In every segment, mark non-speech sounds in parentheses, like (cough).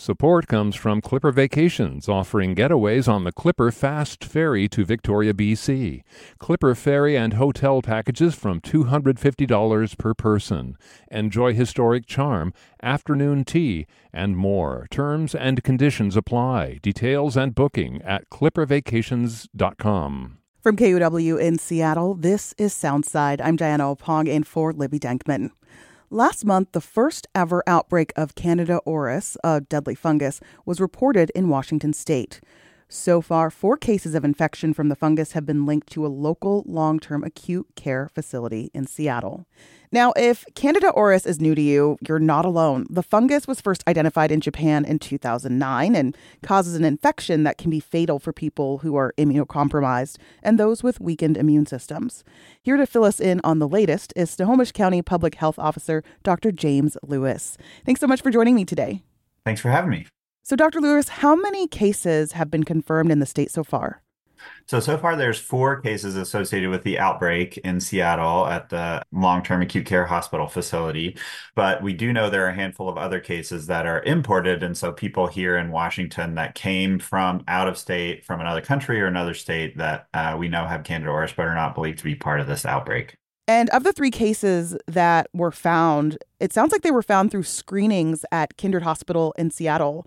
Support comes from Clipper Vacations, offering getaways on the Clipper Fast Ferry to Victoria, BC. Clipper Ferry and hotel packages from $250 per person. Enjoy historic charm, afternoon tea, and more. Terms and conditions apply. Details and booking at clippervacations.com. From KUOW in Seattle, this is Soundside. I'm Diana Opong in for Libby Denkman. Last month, the first ever outbreak of Candida auris, a deadly fungus, was reported in Washington state. So far, four cases of infection from the fungus have been linked to a local long term acute care facility in Seattle. Now, if Candida auris is new to you, you're not alone. The fungus was first identified in Japan in 2009 and causes an infection that can be fatal for people who are immunocompromised and those with weakened immune systems. Here to fill us in on the latest is Snohomish County Public Health Officer Dr. James Lewis. Thanks so much for joining me today. Thanks for having me. So, Dr. Lewis, how many cases have been confirmed in the state so far? So, so far there's four cases associated with the outbreak in Seattle at the long-term acute care hospital facility. But we do know there are a handful of other cases that are imported. And so people here in Washington that came from out of state, from another country or another state that uh, we know have Candida auris, but are not believed to be part of this outbreak. And of the three cases that were found, it sounds like they were found through screenings at Kindred Hospital in Seattle.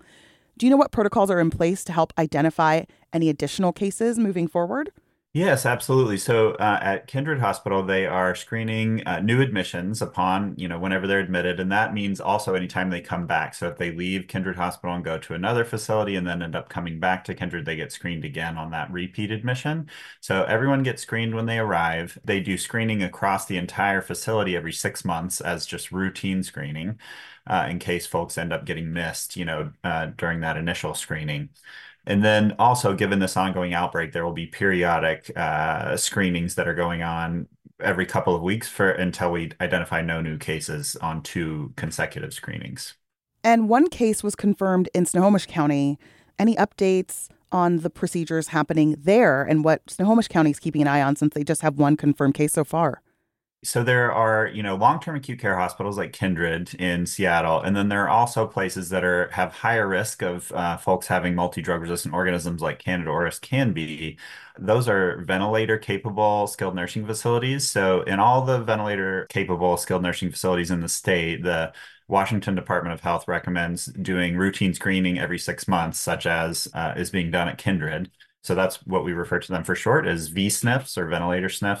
Do you know what protocols are in place to help identify any additional cases moving forward? Yes, absolutely. So uh, at Kindred Hospital, they are screening uh, new admissions upon, you know, whenever they're admitted. And that means also anytime they come back. So if they leave Kindred Hospital and go to another facility and then end up coming back to Kindred, they get screened again on that repeat admission. So everyone gets screened when they arrive. They do screening across the entire facility every six months as just routine screening uh, in case folks end up getting missed, you know, uh, during that initial screening. And then also, given this ongoing outbreak, there will be periodic uh, screenings that are going on every couple of weeks for until we identify no new cases on two consecutive screenings. And one case was confirmed in Snohomish County. Any updates on the procedures happening there and what Snohomish County is keeping an eye on since they just have one confirmed case so far? So there are you know long-term acute care hospitals like kindred in seattle and then there are also places that are have higher risk of uh, folks having multi-drug resistant organisms like candida auris can be. Those are ventilator capable skilled nursing facilities. So in all the ventilator capable skilled nursing facilities in the state the Washington Department of Health recommends doing routine screening every six months, such as uh, is being done at Kindred. So that's what we refer to them for short as VSNFs or ventilator uh,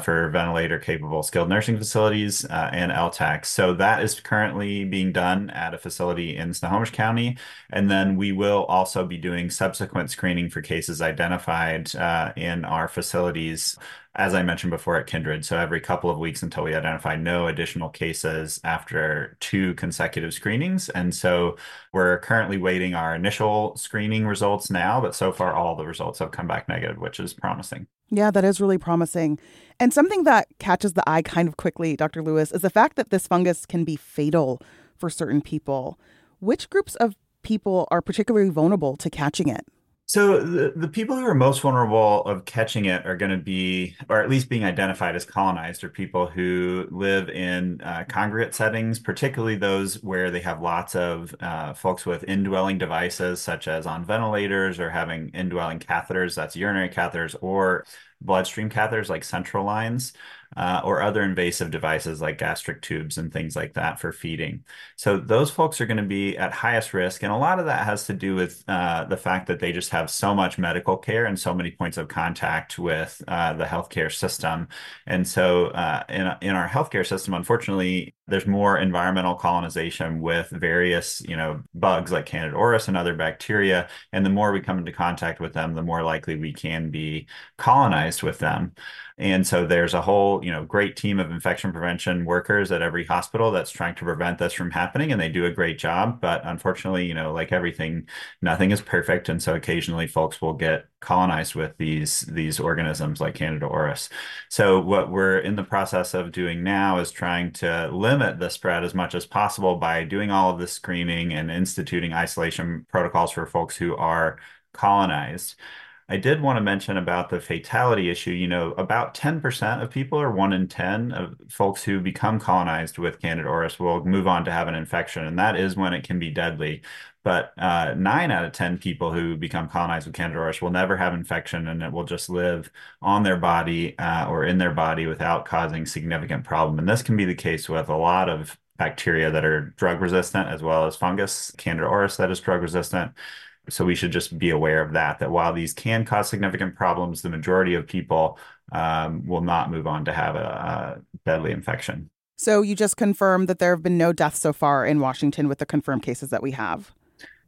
for ventilator capable skilled nursing facilities uh, and LTACs. So that is currently being done at a facility in Snohomish County. And then we will also be doing subsequent screening for cases identified uh, in our facilities as I mentioned before at Kindred. So every couple of weeks until we identify no additional cases after two consecutive screenings. And so we're currently waiting our initial screening results now, but so far all the results have come back negative, which is promising. Yeah, that is really promising. And something that catches the eye kind of quickly, Dr. Lewis, is the fact that this fungus can be fatal for certain people. Which groups of people are particularly vulnerable to catching it? So the, the people who are most vulnerable of catching it are going to be, or at least being identified as colonized, are people who live in uh, congregate settings, particularly those where they have lots of uh, folks with indwelling devices, such as on ventilators or having indwelling catheters, that's urinary catheters, or bloodstream catheters like central lines uh, or other invasive devices like gastric tubes and things like that for feeding. So those folks are going to be at highest risk. And a lot of that has to do with uh, the fact that they just have so much medical care and so many points of contact with uh, the healthcare system. And so uh, in, in our healthcare system, unfortunately, there's more environmental colonization with various, you know, bugs like Candida auris and other bacteria. And the more we come into contact with them, the more likely we can be colonized with them. And so there's a whole, you know, great team of infection prevention workers at every hospital that's trying to prevent this from happening, and they do a great job. But unfortunately, you know, like everything, nothing is perfect, and so occasionally folks will get colonized with these these organisms like Candida auris. So what we're in the process of doing now is trying to limit the spread as much as possible by doing all of the screening and instituting isolation protocols for folks who are colonized. I did want to mention about the fatality issue. You know, about 10% of people, or one in 10 of folks who become colonized with Candida auris, will move on to have an infection, and that is when it can be deadly. But uh, nine out of 10 people who become colonized with Candida auris will never have infection and it will just live on their body uh, or in their body without causing significant problem. And this can be the case with a lot of bacteria that are drug resistant as well as fungus, Candida auris that is drug resistant. So we should just be aware of that, that while these can cause significant problems, the majority of people um, will not move on to have a, a deadly infection. So you just confirmed that there have been no deaths so far in Washington with the confirmed cases that we have.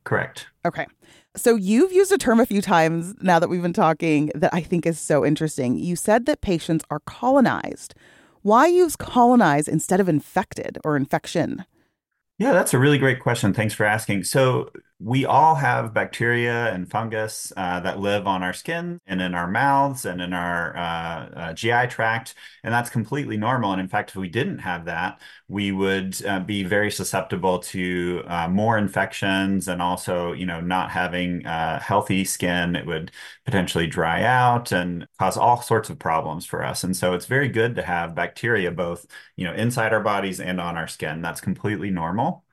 Correct. Okay. So you've used a term a few times now that we've been talking that I think is so interesting. You said that patients are colonized. Why use colonize instead of infected or infection? Yeah, that's a really great question. Thanks for asking. So, we all have bacteria and fungus uh, that live on our skin and in our mouths and in our uh, uh, GI tract, and that's completely normal. And in fact, if we didn't have that, we would uh, be very susceptible to uh, more infections and also, you know, not having uh, healthy skin. It would potentially dry out and cause all sorts of problems for us. And so, it's very good to have bacteria both, you know, inside our bodies and on our skin. That's completely normal.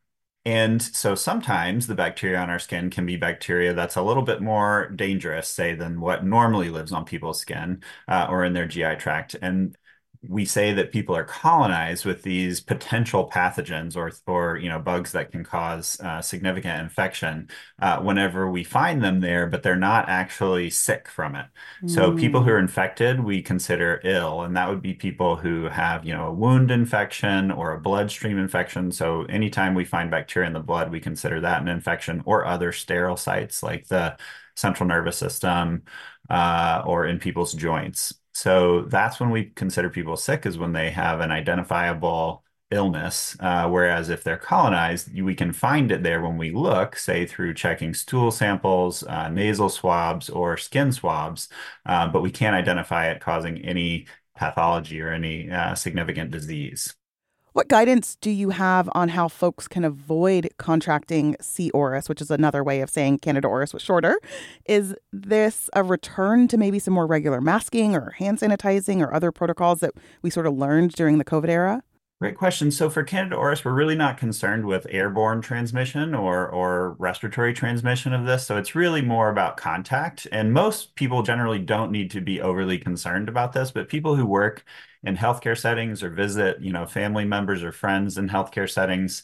And so sometimes the bacteria on our skin can be bacteria that's a little bit more dangerous, say, than what normally lives on people's skin uh, or in their GI tract. And we say that people are colonized with these potential pathogens or or you know bugs that can cause uh, significant infection uh, whenever we find them there, but they're not actually sick from it. Mm. So people who are infected we consider ill, and that would be people who have you know a wound infection or a bloodstream infection. So anytime we find bacteria in the blood, we consider that an infection or other sterile sites like the central nervous system uh, or in people's joints. So that's when we consider people sick is when they have an identifiable illness. Uh, whereas if they're colonized, we can find it there when we look, say through checking stool samples, uh, nasal swabs, or skin swabs, uh, but we can't identify it causing any pathology or any uh, significant disease. What guidance do you have on how folks can avoid contracting C. auris, which is another way of saying Candida auris but shorter? Is this a return to maybe some more regular masking or hand sanitizing or other protocols that we sort of learned during the COVID era? Great question. So for Candida auris, we're really not concerned with airborne transmission or or respiratory transmission of this. So it's really more about contact. And most people generally don't need to be overly concerned about this, but people who work in healthcare settings or visit, you know, family members or friends in healthcare settings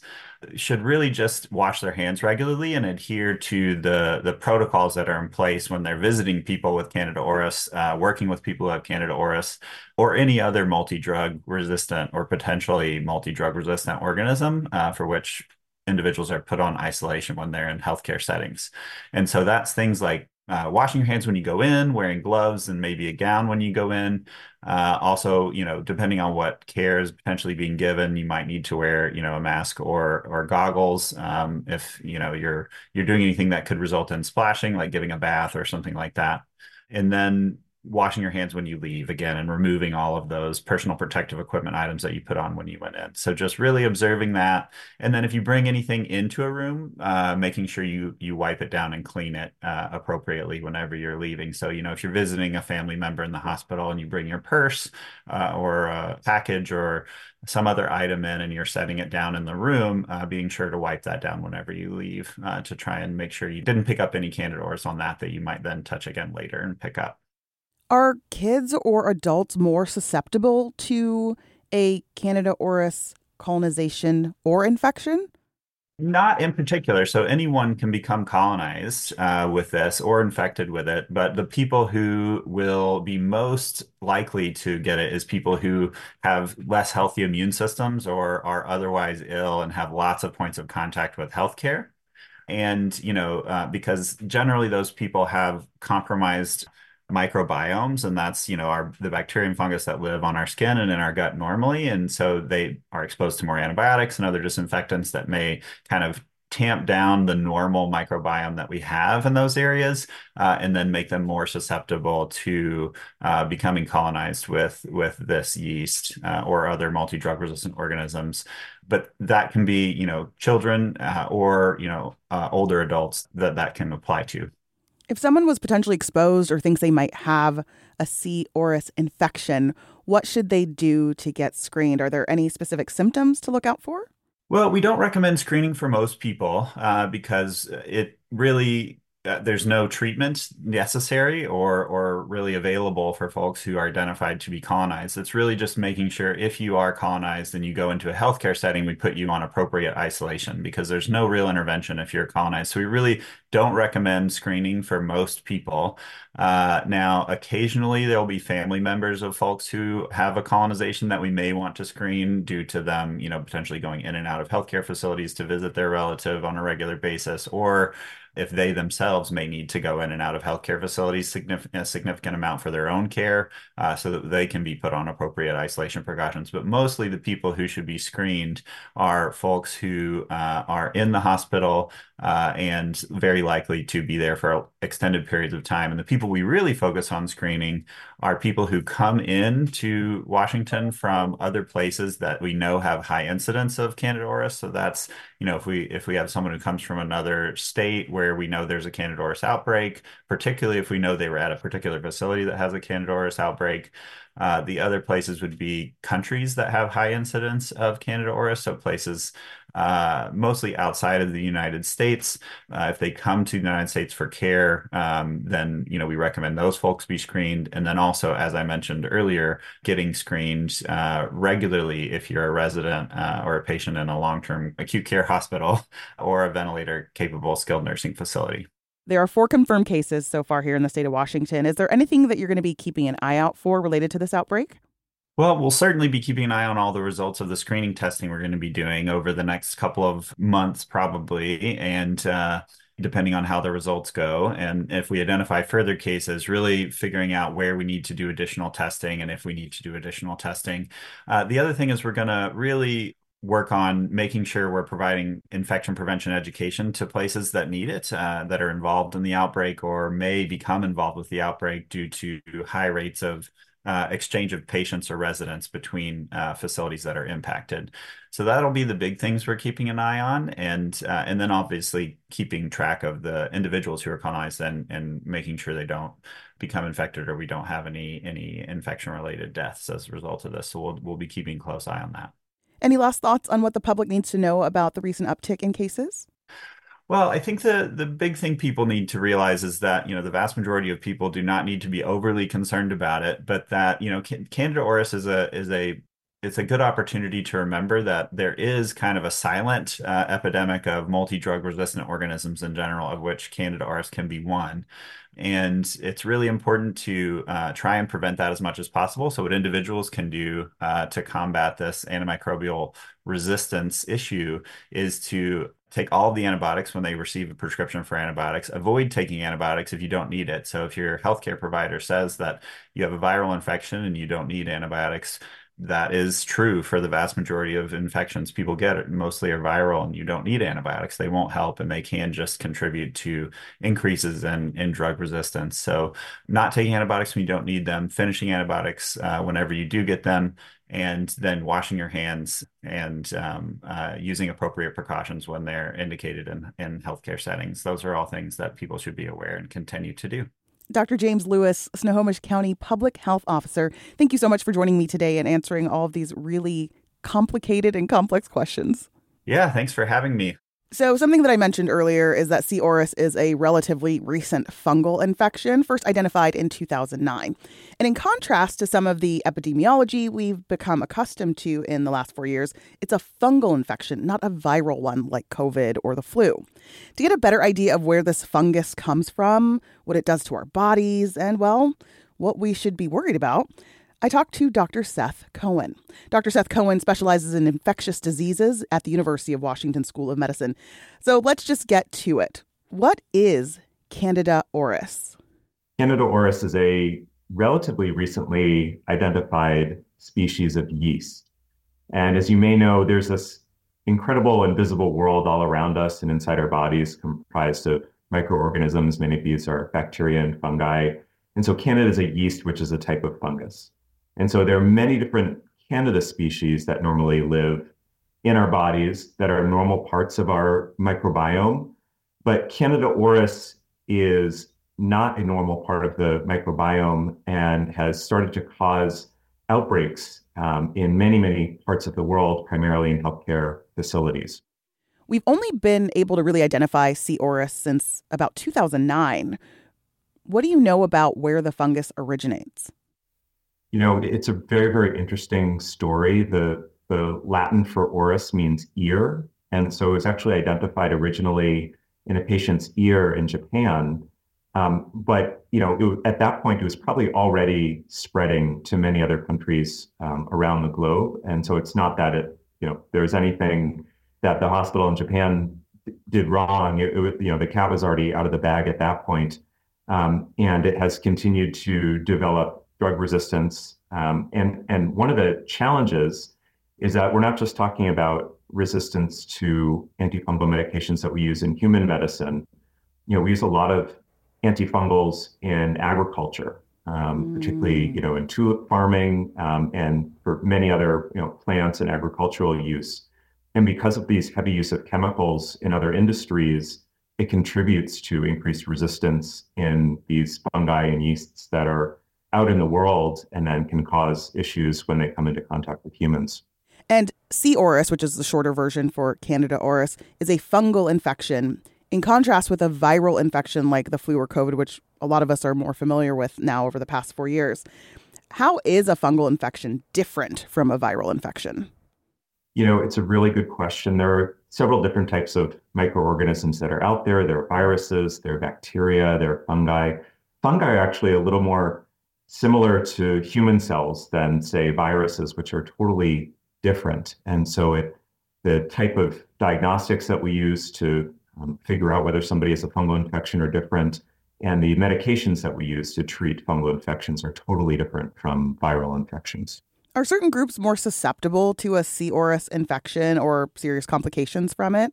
should really just wash their hands regularly and adhere to the the protocols that are in place when they're visiting people with Candida auris, uh, working with people who have Candida auris, or any other multi-drug resistant or potentially multi-drug resistant organism uh, for which individuals are put on isolation when they're in healthcare settings. And so that's things like uh, washing your hands when you go in, wearing gloves and maybe a gown when you go in. Uh, also, you know, depending on what care is potentially being given, you might need to wear, you know, a mask or or goggles um, if you know you're you're doing anything that could result in splashing, like giving a bath or something like that. And then washing your hands when you leave again and removing all of those personal protective equipment items that you put on when you went in. So just really observing that. And then if you bring anything into a room, uh, making sure you you wipe it down and clean it uh, appropriately whenever you're leaving. So, you know, if you're visiting a family member in the hospital and you bring your purse uh, or a package or some other item in and you're setting it down in the room, uh, being sure to wipe that down whenever you leave uh, to try and make sure you didn't pick up any Candida auris on that that you might then touch again later and pick up. Are kids or adults more susceptible to a Candida auris colonization or infection? Not in particular. So anyone can become colonized uh, with this or infected with it, but the people who will be most likely to get it is people who have less healthy immune systems or are otherwise ill and have lots of points of contact with healthcare. And, you know, uh, because generally those people have compromised microbiomes and that's you know our the bacteria and fungus that live on our skin and in our gut normally and so they are exposed to more antibiotics and other disinfectants that may kind of tamp down the normal microbiome that we have in those areas uh, and then make them more susceptible to uh, becoming colonized with with this yeast uh, or other multi-drug resistant organisms. But that can be you know children uh, or you know uh, older adults that that can apply to If someone was potentially exposed or thinks they might have a C. auris infection, what should they do to get screened? Are there any specific symptoms to look out for? Well, we don't recommend screening for most people uh, because it really uh, there's no treatment necessary or or really available for folks who are identified to be colonized. It's really just making sure if you are colonized and you go into a healthcare setting, we put you on appropriate isolation because there's no real intervention if you're colonized. So we really don't recommend screening for most people. Uh, now, occasionally there'll be family members of folks who have a colonization that we may want to screen due to them, you know, potentially going in and out of healthcare facilities to visit their relative on a regular basis or if they themselves may need to go in and out of healthcare facilities significant, a significant amount for their own care uh, so that they can be put on appropriate isolation precautions. But mostly the people who should be screened are folks who uh, are in the hospital uh, and very likely to be there for extended periods of time. And the people we really focus on screening are people who come in to Washington from other places that we know have high incidence of Candida auris. So that's, you know, if we if we have someone who comes from another state where we know there's a Candida auris outbreak, particularly if we know they were at a particular facility that has a Candida auris outbreak. Uh, the other places would be countries that have high incidence of Candida auris, so places uh, mostly outside of the United States. Uh, if they come to the United States for care, um, then you know we recommend those folks be screened. And then also, as I mentioned earlier, getting screened uh, regularly if you're a resident uh, or a patient in a long-term acute care (laughs) hospital or a ventilator-capable skilled nursing facility. There are four confirmed cases so far here in the state of Washington. Is there anything that you're going to be keeping an eye out for related to this outbreak? Well, we'll certainly be keeping an eye on all the results of the screening testing we're going to be doing over the next couple of months, probably. And uh, depending on how the results go. And if we identify further cases, really figuring out where we need to do additional testing and if we need to do additional testing. Uh, the other thing is we're going to really work on making sure we're providing infection prevention education to places that need it, uh, that are involved in the outbreak or may become involved with the outbreak due to high rates of uh, exchange of patients or residents between uh, facilities that are impacted. So that'll be the big things we're keeping an eye on, and uh, and then obviously keeping track of the individuals who are colonized and and making sure they don't become infected or we don't have any any infection related deaths as a result of this. So we'll we'll be keeping close eye on that. Any last thoughts on what the public needs to know about the recent uptick in cases? Well, I think the the big thing people need to realize is that you know the vast majority of people do not need to be overly concerned about it, but that you know Candida auris is a is a it's a good opportunity to remember that there is kind of a silent uh, epidemic of multi-drug resistant organisms in general, of which Candida auris can be one. And it's really important to uh, try and prevent that as much as possible. So, what individuals can do uh, to combat this antimicrobial resistance issue is to take all the antibiotics when they receive a prescription for antibiotics. Avoid taking antibiotics if you don't need it. So, if your healthcare provider says that you have a viral infection and you don't need antibiotics, that is true for the vast majority of infections people get it mostly are viral and you don't need antibiotics they won't help and they can just contribute to increases in, in drug resistance so not taking antibiotics when you don't need them finishing antibiotics uh, whenever you do get them and then washing your hands and um, uh, using appropriate precautions when they're indicated in, in healthcare settings those are all things that people should be aware and continue to do Dr. James Lewis, Snohomish County Public Health Officer, thank you so much for joining me today and answering all of these really complicated and complex questions. Yeah, thanks for having me. So, something that I mentioned earlier is that C. auris is a relatively recent fungal infection, first identified in 2009. And in contrast to some of the epidemiology we've become accustomed to in the last four years, it's a fungal infection, not a viral one like COVID or the flu. To get a better idea of where this fungus comes from, what it does to our bodies, and, well, what we should be worried about, I talked to Dr. Seth Cohen. Dr. Seth Cohen specializes in infectious diseases at the University of Washington School of Medicine. So let's just get to it. What is Candida auris? Candida auris is a relatively recently identified species of yeast. And as you may know, there's this incredible invisible world all around us and inside our bodies comprised of microorganisms. Many of these are bacteria and fungi. And so Candida is a yeast, which is a type of fungus. And so there are many different Candida species that normally live in our bodies that are normal parts of our microbiome. But Candida auris is not a normal part of the microbiome and has started to cause outbreaks um, in many, many parts of the world, primarily in healthcare facilities. We've only been able to really identify C. auris since about 2009. What do you know about where the fungus originates? You know, it's a very, very interesting story. The the Latin for auris means ear, and so it was actually identified originally in a patient's ear in Japan. Um, but you know, it, at that point, it was probably already spreading to many other countries um, around the globe, and so it's not that it you know there's anything that the hospital in Japan did wrong. It, it, you know, the cat was already out of the bag at that point, um, and it has continued to develop drug resistance. Um, and and one of the challenges is that we're not just talking about resistance to antifungal medications that we use in human medicine. You know, we use a lot of antifungals in agriculture, um, mm. particularly you know in tulip farming um, and for many other you know plants and agricultural use. And because of these heavy use of chemicals in other industries, it contributes to increased resistance in these fungi and yeasts that are out in the world and then can cause issues when they come into contact with humans. And C. auris, which is the shorter version for Candida auris, is a fungal infection. In contrast with a viral infection like the flu or COVID, which a lot of us are more familiar with now over the past four years, how is a fungal infection different from a viral infection? You know, it's a really good question. There are several different types of microorganisms that are out there. There are viruses, there are bacteria, there are fungi. Fungi are actually a little more similar to human cells than, say, viruses, which are totally different. And so it the type of diagnostics that we use to um, figure out whether somebody has a fungal infection are different, and the medications that we use to treat fungal infections are totally different from viral infections. Are certain groups more susceptible to a C. auris infection or serious complications from it?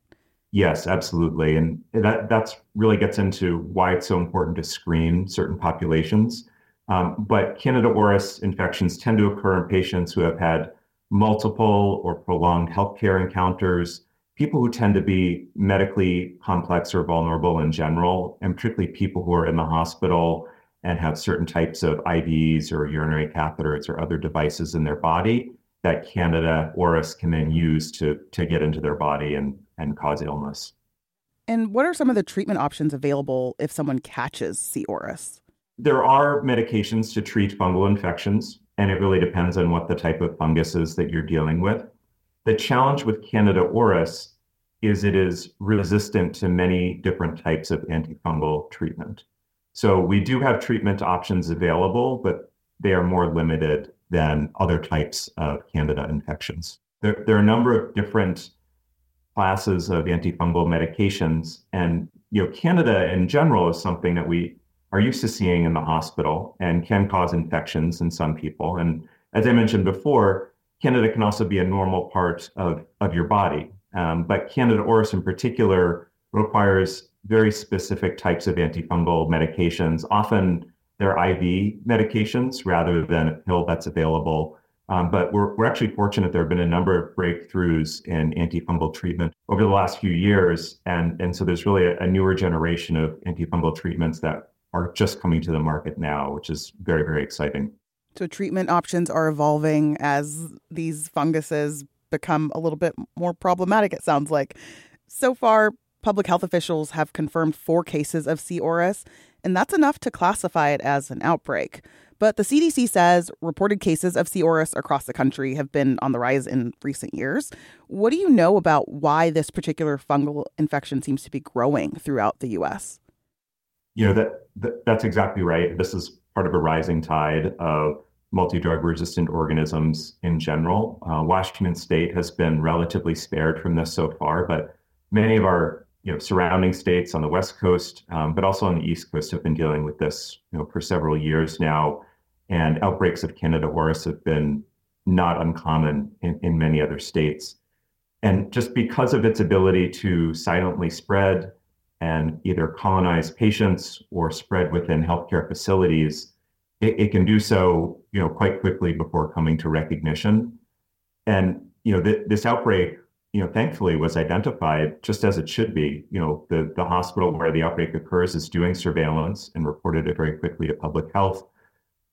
Yes, absolutely. And that that's really gets into why it's so important to screen certain populations. Um, but Candida auris infections tend to occur in patients who have had multiple or prolonged healthcare encounters, people who tend to be medically complex or vulnerable in general, and particularly people who are in the hospital and have certain types of IVs or urinary catheters or other devices in their body that Candida auris can then use to, to get into their body and, and cause illness. And what are some of the treatment options available if someone catches C. auris? There are medications to treat fungal infections and it really depends on what the type of fungus is that you're dealing with. The challenge with Candida auris is it is resistant to many different types of antifungal treatment. So we do have treatment options available, but they are more limited than other types of Candida infections. There, there are a number of different classes of antifungal medications, and you know, Candida in general is something that we are used to seeing in the hospital and can cause infections in some people. And as I mentioned before, Candida can also be a normal part of, of your body. Um, but Candida auris in particular requires very specific types of antifungal medications. Often they're IV medications rather than a pill that's available. Um, but we're, we're actually fortunate there have been a number of breakthroughs in antifungal treatment over the last few years. And, and so there's really a, a newer generation of antifungal treatments that are just coming to the market now, which is very, very exciting. So, treatment options are evolving as these funguses become a little bit more problematic, it sounds like. So far, public health officials have confirmed four cases of C. auris, and that's enough to classify it as an outbreak. But the CDC says reported cases of C. auris across the country have been on the rise in recent years. What do you know about why this particular fungal infection seems to be growing throughout the U.S.? You know that, that that's exactly right. This is part of a rising tide of multi-drug resistant organisms in general. Uh, Washington State has been relatively spared from this so far, but many of our you know surrounding states on the West Coast, um, but also on the East Coast, have been dealing with this you know for several years now, and outbreaks of Candida auris have been not uncommon in, in many other states. And just because of its ability to silently spread, and either colonize patients or spread within healthcare facilities, it, it can do so, you know, quite quickly before coming to recognition. And you know, th- this outbreak you know, thankfully was identified just as it should be. You know, the, the hospital where the outbreak occurs is doing surveillance and reported it very quickly to public health.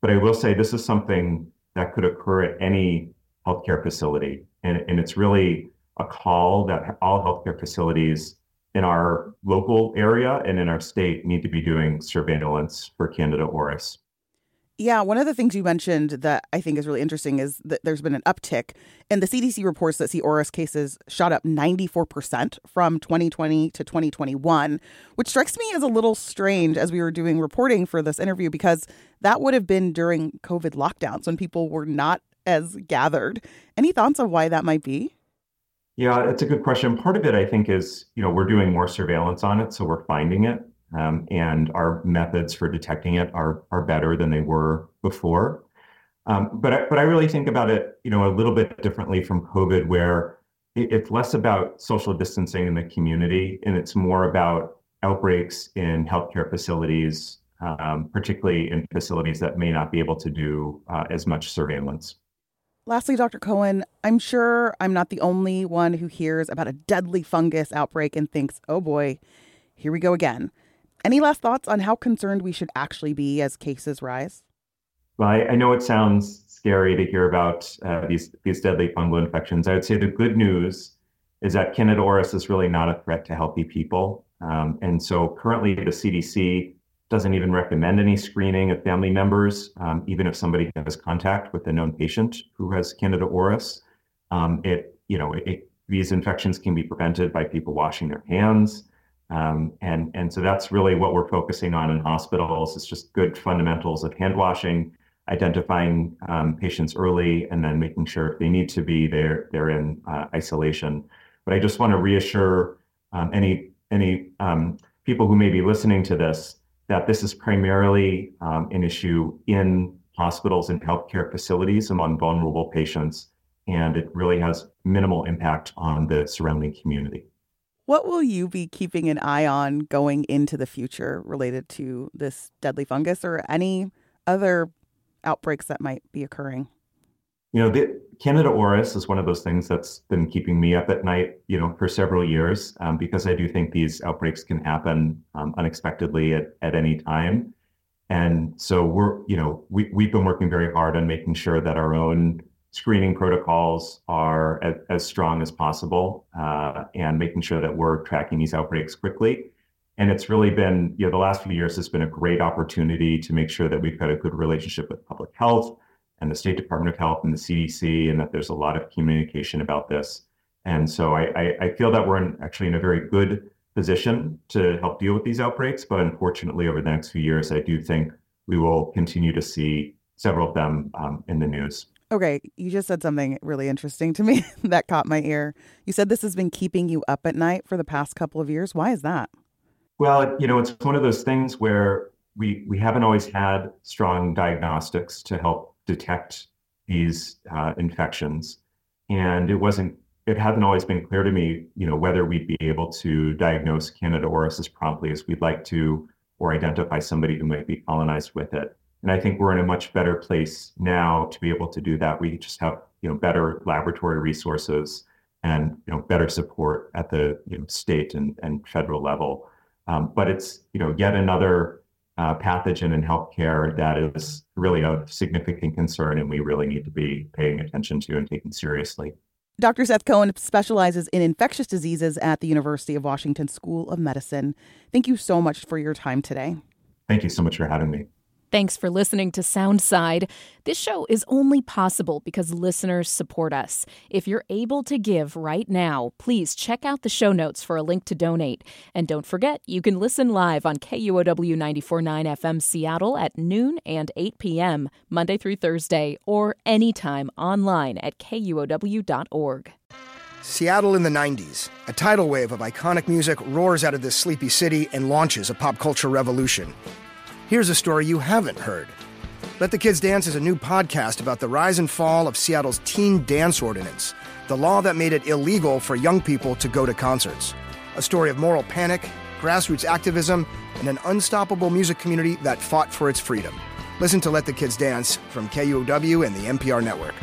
But I will say this is something that could occur at any healthcare facility. And, and it's really a call that all healthcare facilities in our local area and in our state need to be doing surveillance for Candida auris. Yeah, one of the things you mentioned that I think is really interesting is that there's been an uptick, and the CDC reports that C. auris cases shot up 94% from 2020 to 2021, which strikes me as a little strange as we were doing reporting for this interview because that would have been during COVID lockdowns when people were not as gathered. Any thoughts on why that might be? Yeah, it's a good question. Part of it, I think, is you know we're doing more surveillance on it, so we're finding it um, and our methods for detecting it are are better than they were before. Um, but I, but I really think about it, you know, a little bit differently from COVID, where it, it's less about social distancing in the community, and it's more about outbreaks in healthcare facilities, um, particularly in facilities that may not be able to do uh, as much surveillance. Lastly, Dr. Cohen, I'm sure I'm not the only one who hears about a deadly fungus outbreak and thinks, oh boy, here we go again. Any last thoughts on how concerned we should actually be as cases rise? Well, I, I know it sounds scary to hear about uh, these these deadly fungal infections. I would say the good news is that Candida auris is really not a threat to healthy people. Um, and so currently the CDC doesn't even recommend any screening of family members, um, even if somebody has contact with a known patient who has Candida auris. Um, it, you know, it, these infections can be prevented by people washing their hands. Um, and, and so that's really what we're focusing on in hospitals. It's just good fundamentals of hand washing, identifying um, patients early, and then making sure if they need to be, they're, they're in uh, isolation. But I just want to reassure um, any, any um, people who may be listening to this that this is primarily um, an issue in hospitals and healthcare facilities among vulnerable patients, and it really has minimal impact on the surrounding community. What will you be keeping an eye on going into the future related to this deadly fungus or any other outbreaks that might be occurring? You know, the Candida auris is one of those things that's been keeping me up at night, you know, for several years, um, because I do think these outbreaks can happen um, unexpectedly at, at any time. And so we're, you know, we, we've been working very hard on making sure that our own screening protocols are as, as strong as possible uh, and making sure that we're tracking these outbreaks quickly. And it's really been, you know, the last few years has been a great opportunity to make sure that we've got a good relationship with public health and the State Department of Health and the CDC, and that there's a lot of communication about this. And so I, I, I feel that we're in, actually in a very good position to help deal with these outbreaks. But unfortunately, over the next few years, I do think we will continue to see several of them um, in the news. Okay, you just said something really interesting to me (laughs) that caught my ear. You said this has been keeping you up at night for the past couple of years. Why is that? Well, you know, it's one of those things where we we haven't always had strong diagnostics to help detect these uh, infections, and it wasn't. It hadn't always been clear to me, you know, whether we'd be able to diagnose Candida auris as promptly as we'd like to, or identify somebody who might be colonized with it. And I think we're in a much better place now to be able to do that. We just have you know better laboratory resources and you know better support at the you know, state and, and federal level. Um, but it's you know yet another uh, pathogen in healthcare that is really a significant concern, and we really need to be paying attention to and taking seriously. Dr. Seth Cohen specializes in infectious diseases at the University of Washington School of Medicine. Thank you so much for your time today. Thank you so much for having me. Thanks for listening to Soundside. This show is only possible because listeners support us. If you're able to give right now, please check out the show notes for a link to donate. And don't forget, you can listen live on KUOW 949 FM Seattle at noon and 8 p.m., Monday through Thursday, or anytime online at KUOW.org. Seattle in the 90s. A tidal wave of iconic music roars out of this sleepy city and launches a pop culture revolution. Here's a story you haven't heard. Let the Kids Dance is a new podcast about the rise and fall of Seattle's teen dance ordinance, the law that made it illegal for young people to go to concerts. A story of moral panic, grassroots activism, and an unstoppable music community that fought for its freedom. Listen to Let the Kids Dance from KUOW and the NPR network.